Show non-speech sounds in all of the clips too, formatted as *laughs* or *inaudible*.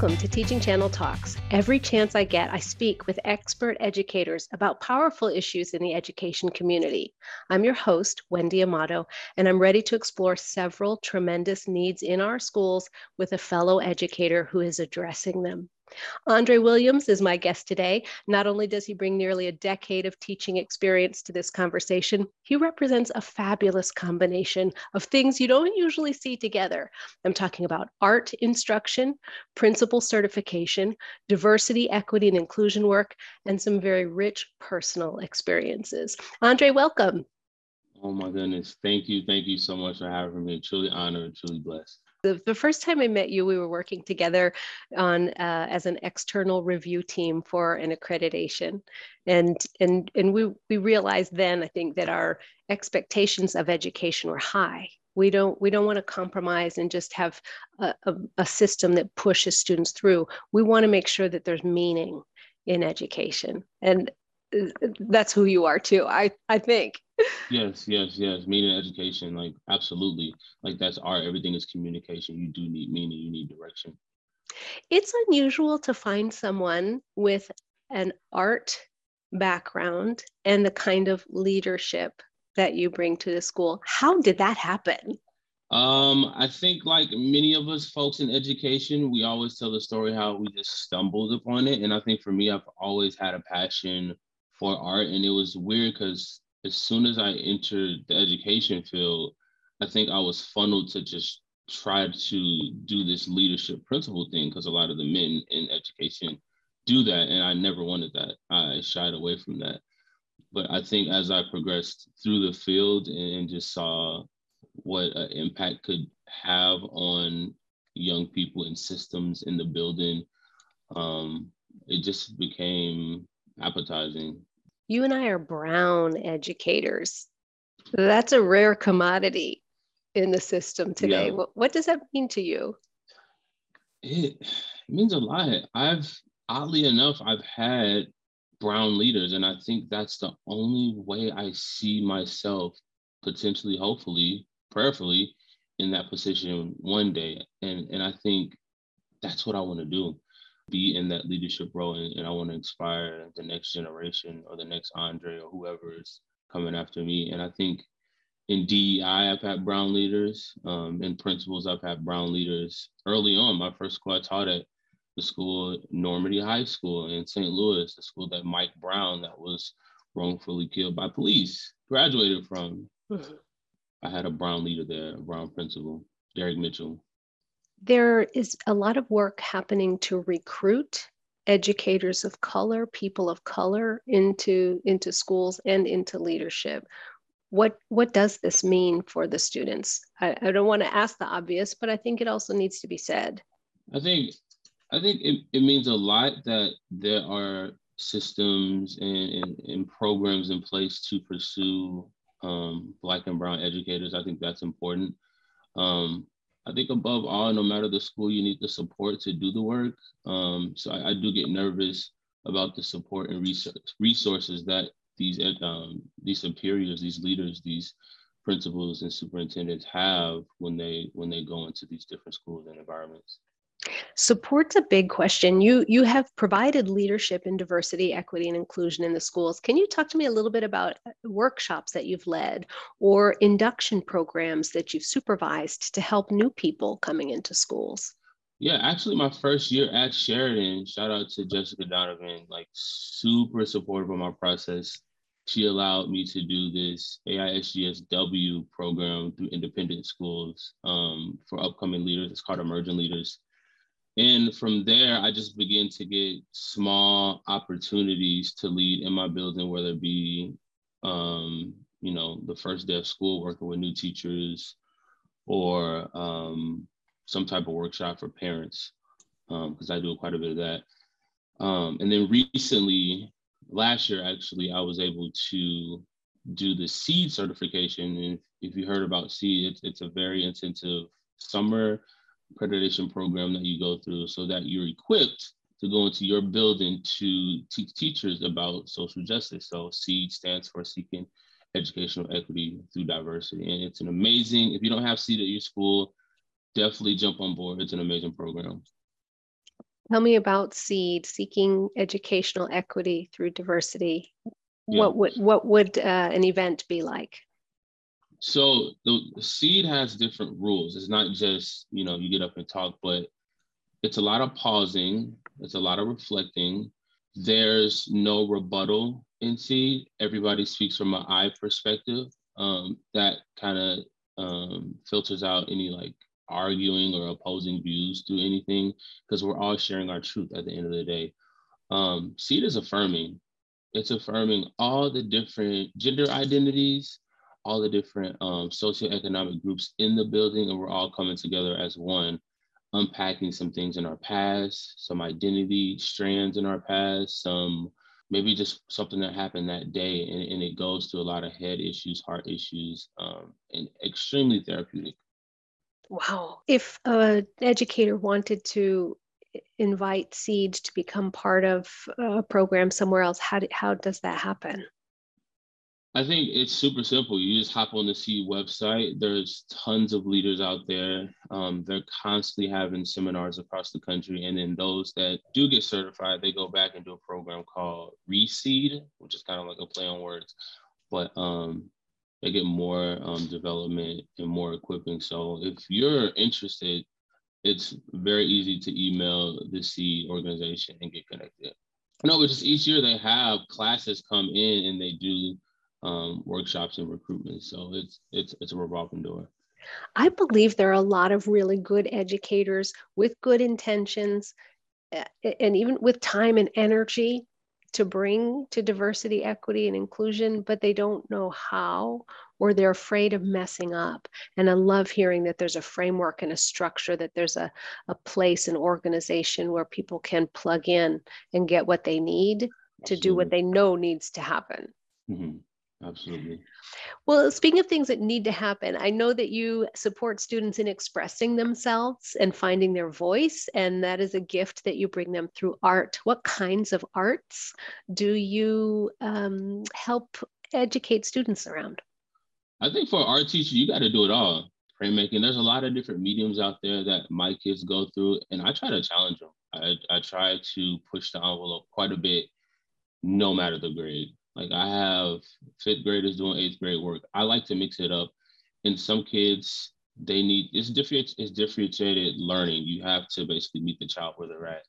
Welcome to Teaching Channel Talks. Every chance I get, I speak with expert educators about powerful issues in the education community. I'm your host, Wendy Amato, and I'm ready to explore several tremendous needs in our schools with a fellow educator who is addressing them. Andre Williams is my guest today. Not only does he bring nearly a decade of teaching experience to this conversation, he represents a fabulous combination of things you don't usually see together. I'm talking about art instruction, principal certification, diversity, equity, and inclusion work, and some very rich personal experiences. Andre, welcome. Oh my goodness. Thank you. Thank you so much for having me. Truly honored, truly blessed. The, the first time I met you, we were working together on uh, as an external review team for an accreditation, and and and we we realized then I think that our expectations of education were high. We don't we don't want to compromise and just have a, a, a system that pushes students through. We want to make sure that there's meaning in education, and uh, that's who you are too. I I think yes, yes, yes. Meaning education, like absolutely. Like that's art. Everything is communication. You do need meaning, you need direction. It's unusual to find someone with an art background and the kind of leadership that you bring to the school. How did that happen? Um, I think like many of us folks in education, we always tell the story how we just stumbled upon it. And I think for me, I've always had a passion for art. And it was weird because as soon as I entered the education field, I think I was funneled to just try to do this leadership principal thing because a lot of the men in education do that. And I never wanted that. I shied away from that. But I think as I progressed through the field and just saw what an impact could have on young people and systems in the building, um, it just became appetizing you and I are brown educators. That's a rare commodity in the system today. Yeah. What, what does that mean to you? It, it means a lot. I've oddly enough, I've had brown leaders, and I think that's the only way I see myself potentially, hopefully, prayerfully in that position one day. And and I think that's what I want to do be in that leadership role and, and I want to inspire the next generation or the next Andre or whoever is coming after me. And I think in DEI, I've had brown leaders. Um, in principals, I've had brown leaders early on. My first school I taught at the school, Normandy High School in St. Louis, the school that Mike Brown, that was wrongfully killed by police, graduated from. *laughs* I had a brown leader there, a brown principal, Derek Mitchell there is a lot of work happening to recruit educators of color, people of color into into schools and into leadership. What what does this mean for the students? I, I don't want to ask the obvious, but I think it also needs to be said. I think I think it, it means a lot that there are systems and, and, and programs in place to pursue um, Black and Brown educators. I think that's important. Um, I think above all, no matter the school, you need the support to do the work. Um, so I, I, do get nervous about the support and resources that these um, these superiors, these leaders, these principals and superintendents have when they when they go into these different schools and environments. Support's a big question. You you have provided leadership in diversity, equity, and inclusion in the schools. Can you talk to me a little bit about uh, workshops that you've led or induction programs that you've supervised to help new people coming into schools? Yeah, actually, my first year at Sheridan, shout out to Jessica Donovan, like super supportive of my process. She allowed me to do this AISGW program through independent schools um, for upcoming leaders. It's called Emerging Leaders and from there, I just began to get small opportunities to lead in my building, whether it be, um, you know, the first day of school working with new teachers or um, some type of workshop for parents, because um, I do quite a bit of that. Um, and then recently, last year, actually, I was able to do the seed certification. And if you heard about seed, it's, it's a very intensive summer accreditation program that you go through so that you're equipped to go into your building to teach teachers about social justice. So SEED stands for Seeking Educational Equity Through Diversity. And it's an amazing, if you don't have SEED at your school, definitely jump on board. It's an amazing program. Tell me about SEED, Seeking Educational Equity Through Diversity. Yeah. What would what would uh, an event be like? So the, seed has different rules. It's not just you know you get up and talk, but it's a lot of pausing. It's a lot of reflecting. There's no rebuttal in seed. Everybody speaks from an I perspective. Um, that kind of um, filters out any like arguing or opposing views to anything because we're all sharing our truth at the end of the day. Um, seed is affirming. It's affirming all the different gender identities, all the different um, socioeconomic groups in the building, and we're all coming together as one, unpacking some things in our past, some identity strands in our past, some maybe just something that happened that day, and, and it goes to a lot of head issues, heart issues, um, and extremely therapeutic. Wow. If an educator wanted to invite Seed to become part of a program somewhere else, how, do, how does that happen? I think it's super simple. You just hop on the Seed website. There's tons of leaders out there. Um, they're constantly having seminars across the country. And then those that do get certified, they go back and do a program called Reseed, which is kind of like a play on words. But um, they get more um, development and more equipping. So if you're interested, it's very easy to email the Seed organization and get connected. No, but just each year they have classes come in and they do um, workshops and recruitment. So it's it's it's a revolving door. I believe there are a lot of really good educators with good intentions and even with time and energy to bring to diversity, equity, and inclusion, but they don't know how or they're afraid of messing up. And I love hearing that there's a framework and a structure, that there's a, a place, an organization where people can plug in and get what they need Absolutely. to do what they know needs to happen. Mm-hmm. Absolutely. Well, speaking of things that need to happen, I know that you support students in expressing themselves and finding their voice, and that is a gift that you bring them through art. What kinds of arts do you um, help educate students around? I think for art teacher, you got to do it all. Printmaking, there's a lot of different mediums out there that my kids go through, and I try to challenge them. I, I try to push the envelope quite a bit, no matter the grade. Like I have fifth graders doing eighth grade work. I like to mix it up. And some kids, they need it's different, it's differentiated learning. You have to basically meet the child where they're at.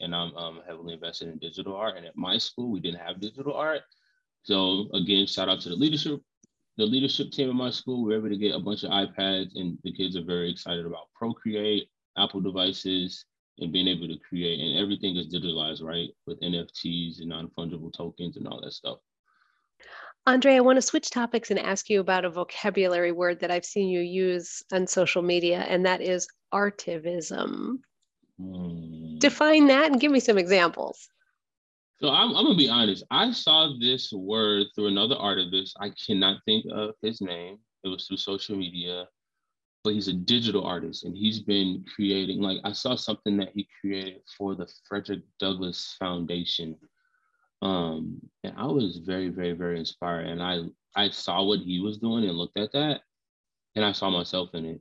And I'm um, heavily invested in digital art. And at my school, we didn't have digital art. So again, shout out to the leadership, the leadership team at my school. We were able to get a bunch of iPads, and the kids are very excited about Procreate, Apple devices, and being able to create and everything is digitalized right? With nfts and non-fungible tokens and all that stuff. Andre i want to switch topics and ask you about a vocabulary word that i've seen you use on social media and that is artivism. Hmm. define that and give me some examples. So I'm, I'm, gonna be honest. I saw this word through another artivist. I cannot think of his name. It was through social media but he's a digital artist and he's been creating like i saw something that he created for the frederick douglass foundation um and i was very very very inspired and i i saw what he was doing and looked at that and i saw myself in it.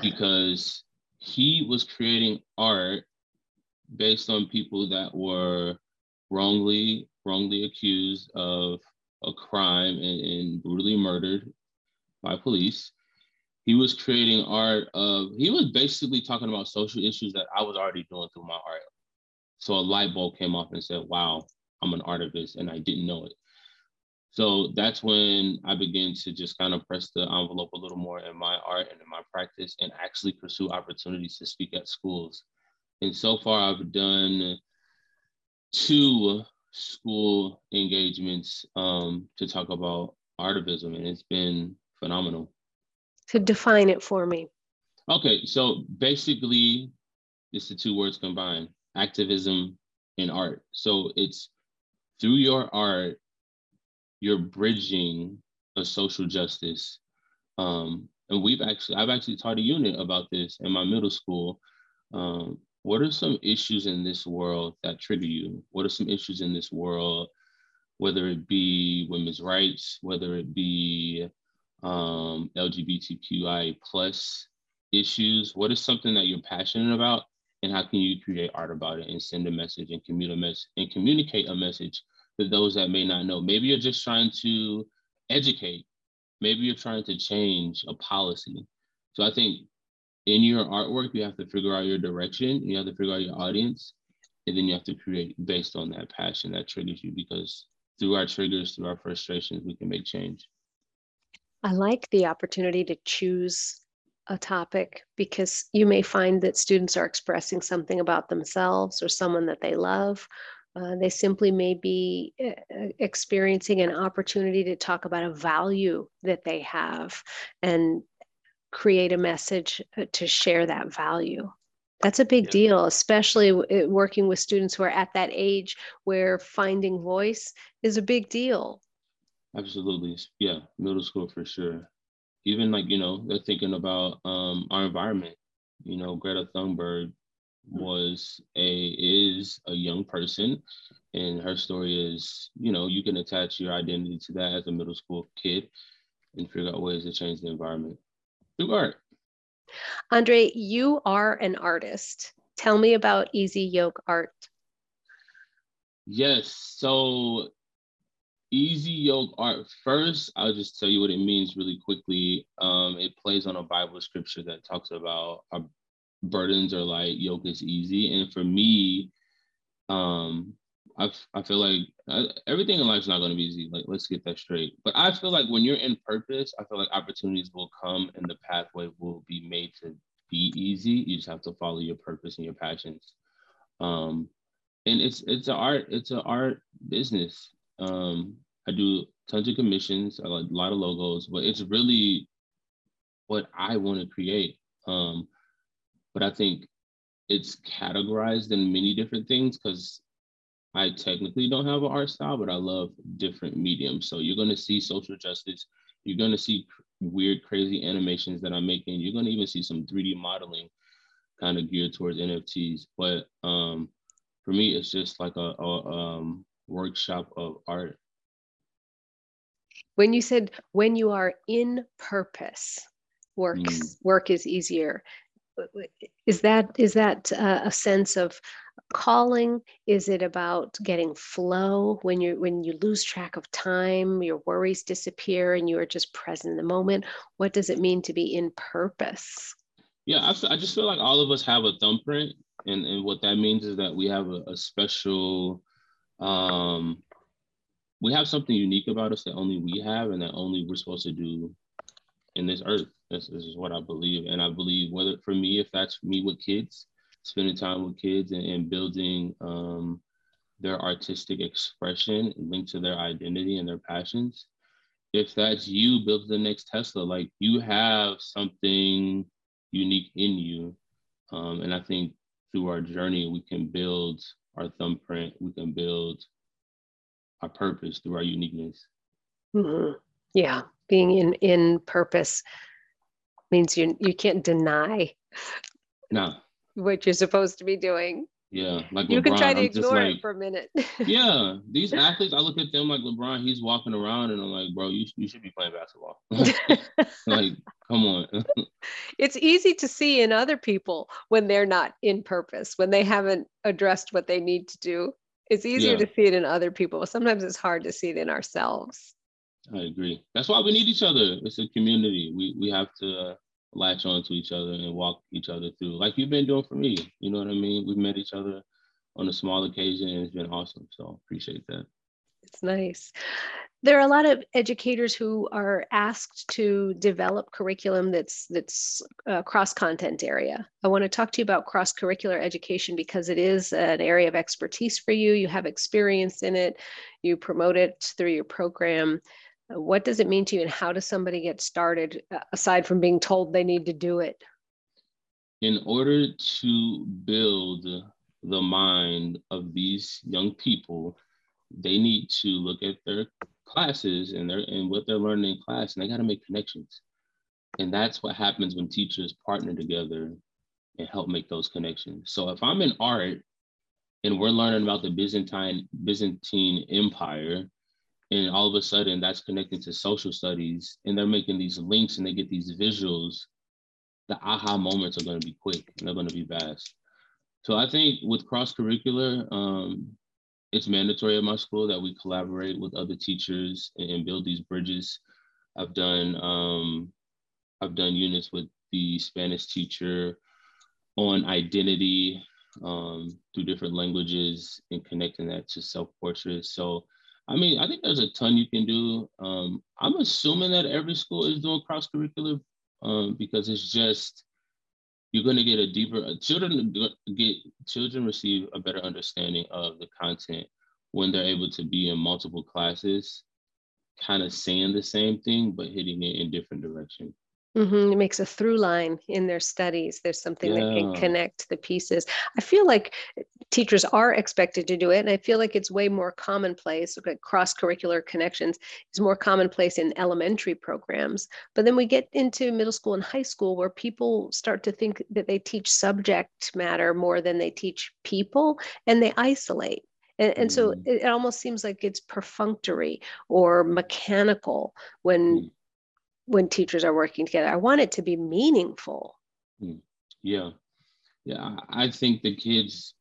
Because he was creating art based on people that were wrongly wrongly accused of a crime and, and brutally murdered by police he was creating art of he was basically talking about social issues that I was already doing through my art. So a light bulb came off and said, wow, I'm an artist and I didn't know it. So that's when I began to just kind of press the envelope a little more in my art and in my practice and actually pursue opportunities to speak at schools. And so far I've done two school engagements um, to talk about artivism and it's been phenomenal to define it for me. Okay, so basically, it's the two words combined activism and art. So it's through your art, you're bridging a social justice. Um, and we've actually, I've actually taught a unit about this in my middle school. Um, what are some issues in this world that trigger you? What are some issues in this world, whether it be women's rights, whether it be um, LGBTQI plus issues? What is something that you're passionate about? and how can you create art about it and send a message and communicate and communicate a message to those that may not know. Maybe you're just trying to educate. Maybe you're trying to change a policy. So I think in your artwork, you have to figure out your direction, you have to figure out your audience, and then you have to create based on that passion that triggers you because through our triggers, through our frustrations, we can make change. I like the opportunity to choose a topic because you may find that students are expressing something about themselves or someone that they love. Uh, they simply may be uh, experiencing an opportunity to talk about a value that they have and create a message uh, to share that value. That's a big yeah. deal, especially uh, working with students who are at that age where finding voice is a big deal. Absolutely. Yeah, middle school for sure. Even like, you know, they're thinking about um, our environment. You know, Greta Thunberg was a is a young person and her story is, you know, you can attach your identity to that as a middle school kid and figure out ways to change the environment through art. Andre, you are an artist. Tell me about Easy Yoke Art. Yes. So, Easy Yoke Art, first, I'll just tell you what it means really quickly. Um, it plays on a Bible scripture that talks about our burdens are light, yoke is easy. And for me, um, I, I feel like uh, everything in life is not going to be easy. Like, let's get that straight. But I feel like when you're in purpose, I feel like opportunities will come and the pathway will be made to be easy. You just have to follow your purpose and your passions. Um, and it's it's an art it's an art business. Um, I do tons of commissions, a lot of logos, but it's really what I want to create. Um, but I think it's categorized in many different things because I technically don't have an art style, but I love different mediums. So you're going to see social justice. You're going to see weird, crazy animations that I'm making. You're going to even see some 3D modeling kind of geared towards NFTs. But um, for me, it's just like a, a um, workshop of art. When you said when you are in purpose, works mm. work is easier. Is that is that uh, a sense of calling? Is it about getting flow when you when you lose track of time, your worries disappear, and you are just present in the moment? What does it mean to be in purpose? Yeah, I, I just feel like all of us have a thumbprint, and and what that means is that we have a, a special, um, we have something unique about us that only we have, and that only we're supposed to do in this earth. This, this is what I believe, and I believe whether for me, if that's me with kids, spending time with kids and, and building um, their artistic expression linked to their identity and their passions. If that's you, build the next Tesla. Like you have something unique in you. Um, and I think through our journey, we can build our thumbprint, we can build our purpose through our uniqueness. Mm-hmm. Yeah, being in in purpose means you you can't deny no what you're supposed to be doing. Yeah, like you LeBron, can try to I'm ignore like, it for a minute. *laughs* yeah, these athletes, I look at them like LeBron. He's walking around, and I'm like, bro, you you should be playing basketball. *laughs* *laughs* like, come on. it's easy to see in other people when they're not in purpose, when they haven't addressed what they need to do. It's easier yeah. to see it in other people. Sometimes it's hard to see it in ourselves. I agree. That's why we need each other. It's a community. We we have to uh, latch on to each other and walk each other through, like you've been doing for me. You know what I mean? We've met each other on a small occasion, and it's been awesome. So appreciate that. It's nice. There are a lot of educators who are asked to develop curriculum that's that's uh, cross content area. I want to talk to you about cross curricular education because it is an area of expertise for you. You have experience in it. You promote it through your program what does it mean to you and how does somebody get started uh, aside from being told they need to do it in order to build the mind of these young people they need to look at their classes and their and what they're learning in class and they got to make connections. And that's what happens when teachers partner together and help make those connections. So if i'm in art and we're learning about the byzantine byzantine empire and all of a sudden that's connected to social studies and they're making these links and they get these visuals the aha moments are going to be quick and they're going to be fast So I think with cross curricular, um, it's mandatory at my school that we collaborate with other teachers and, build these bridges. I've done um, I've done units with the Spanish teacher on identity um, through different languages and connecting that to self portraits. So, I mean, I think there's a ton you can do. Um, I'm assuming that every school is doing cross curricular um, because it's just you're going to get a deeper uh, children get children receive a better understanding of the content when they're able to be in multiple classes kind of saying the same thing but hitting it in different direction Mm-hmm. It makes a through line in their studies. There's something yeah. that can connect the pieces. I feel like teachers are expected to do it, and I feel like it's way more commonplace. Like cross curricular connections is more commonplace in elementary programs. But then we get into middle school and high school where people start to think that they teach subject matter more than they teach people, and they isolate. And, and, so mm. it, it, almost seems like it's perfunctory or mechanical when mm when teachers are working together. I want it to be meaningful. Hmm. Yeah. Yeah. I think the kids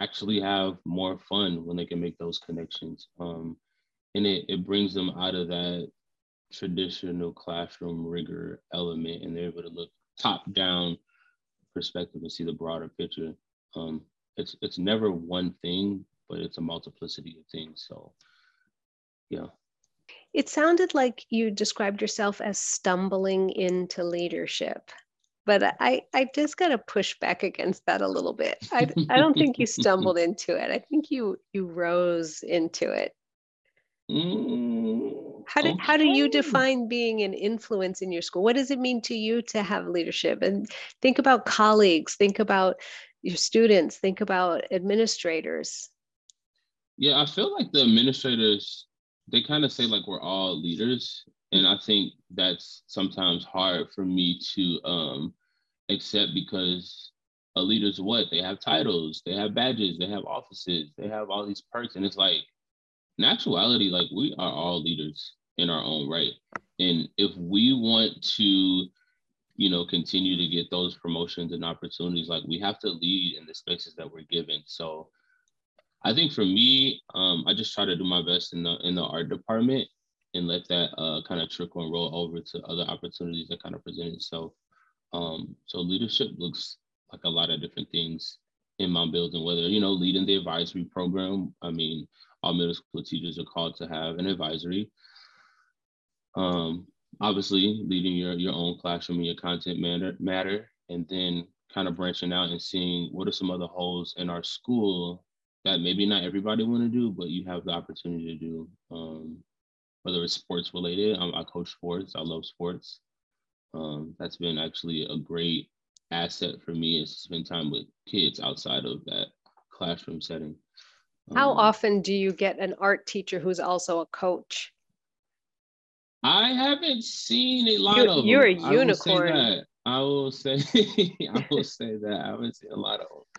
actually have more fun when they can make those connections. Um, and it, it brings them out of that traditional classroom rigor element and they're able to look top down perspective and see the broader picture. Um, it's it's never one thing, but it's a multiplicity of things. So yeah. It sounded like you described yourself as stumbling into leadership, but I, I just got to push back against that a little bit. *laughs* I, I don't think you stumbled into it. I think you you rose into it. Mm, how do okay. how do you define being an influence in your school? What does it mean to you to have leadership? And think about colleagues. Think about your students. Think about administrators. Yeah, I feel like the administrators they kind of say like we're all leaders and i think that's sometimes hard for me to um accept because a leader's what? They have titles they have badges they have offices they have all these perks. And it's like in actuality like we are all leaders in our own right. And if we want to you know continue to get those promotions and opportunities like we have to lead in the spaces that we're given. So I think for me, um, I just try to do my best in the in the art department and let that uh, kind of trickle and roll over to other opportunities that kind of present itself. Um, so leadership looks like a lot of different things in my building, whether, you know, leading the advisory program. I mean, all middle school teachers are called to have an advisory. Um, obviously leading your, your own classroom and your content matter, matter, and then kind of branching out and seeing what are some other holes in our school that maybe not everybody want to do, but you have the opportunity to do. Um, whether it's sports related, I coach sports. I love sports. Um, that's been actually a great asset for me is to spend time with kids outside of that classroom setting. How um, often do you get an art teacher who's also a coach? I haven't seen a lot you're, of. You're them. a unicorn. I will say that. I will say. *laughs* I will say that. I haven't seen a lot of them.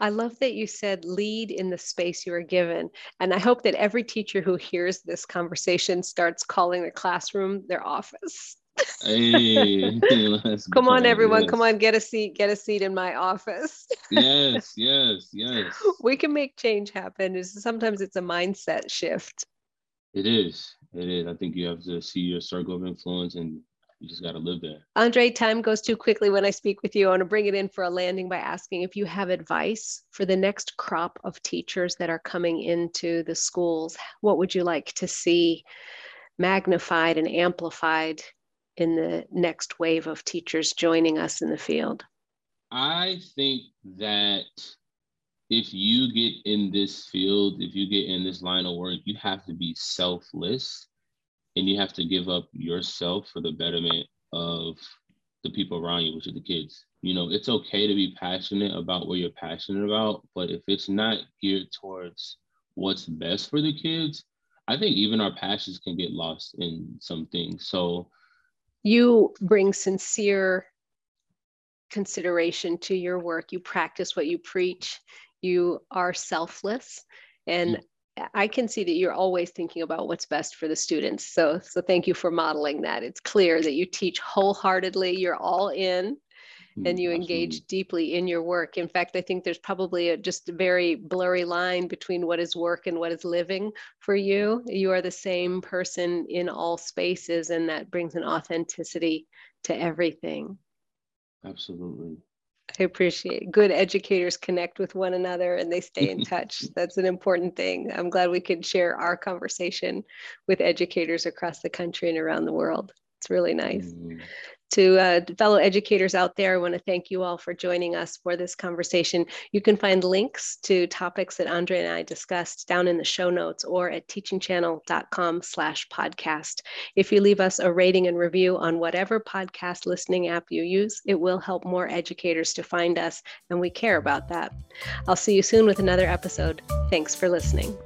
I love that you said lead in the space you are given. And I hope that every teacher who hears this conversation starts calling the classroom their office. hey, *laughs* come on, everyone. Yes. Come on, get a seat. Get a seat in my office. yes, *laughs* yes, yes. We can make change happen. Sometimes it's a mindset shift. It is. It is. I think you have to see your circle of influence and you just got to live there. Andre, time goes too quickly when I speak with you. I want to bring it in for a landing by asking if you have advice for the next crop of teachers that are coming into the schools. What would you like to see magnified and amplified in the next wave of teachers joining us in the field? I think that if you get in this field, if you get in this line of work, you have to be selfless and you have to give up yourself for the betterment of the people around you, which are the kids. You know, it's okay to be passionate about what you're passionate about, but if it's not geared towards what's best for the kids, I think even our passions can get lost in some things. So you bring sincere consideration to your work. You practice what you preach. You are selfless. And I can see that you're always thinking about what's best for the students. So, so thank you for modeling that. It's clear that you teach wholeheartedly, you're all in, mm, and you engage deeply in your work. In fact, I think there's probably a, just a very blurry line between what is work and what is living for you. You are the same person in all spaces, and that brings an authenticity to everything. Absolutely. I appreciate good educators connect with one another and they stay in *laughs* touch. That's an important thing. I'm glad we could share our conversation with educators across the country and around the world. It's really nice. Mm to uh, fellow educators out there, I want to thank you all for joining us for this conversation. You can find links to topics that Andre and I discussed down in the show notes or at teachingchannel.com slash podcast. If you leave us a rating and review on whatever podcast listening app you use, it will help more educators to find us, and we care about that. I'll see you soon with another episode. Thanks for listening.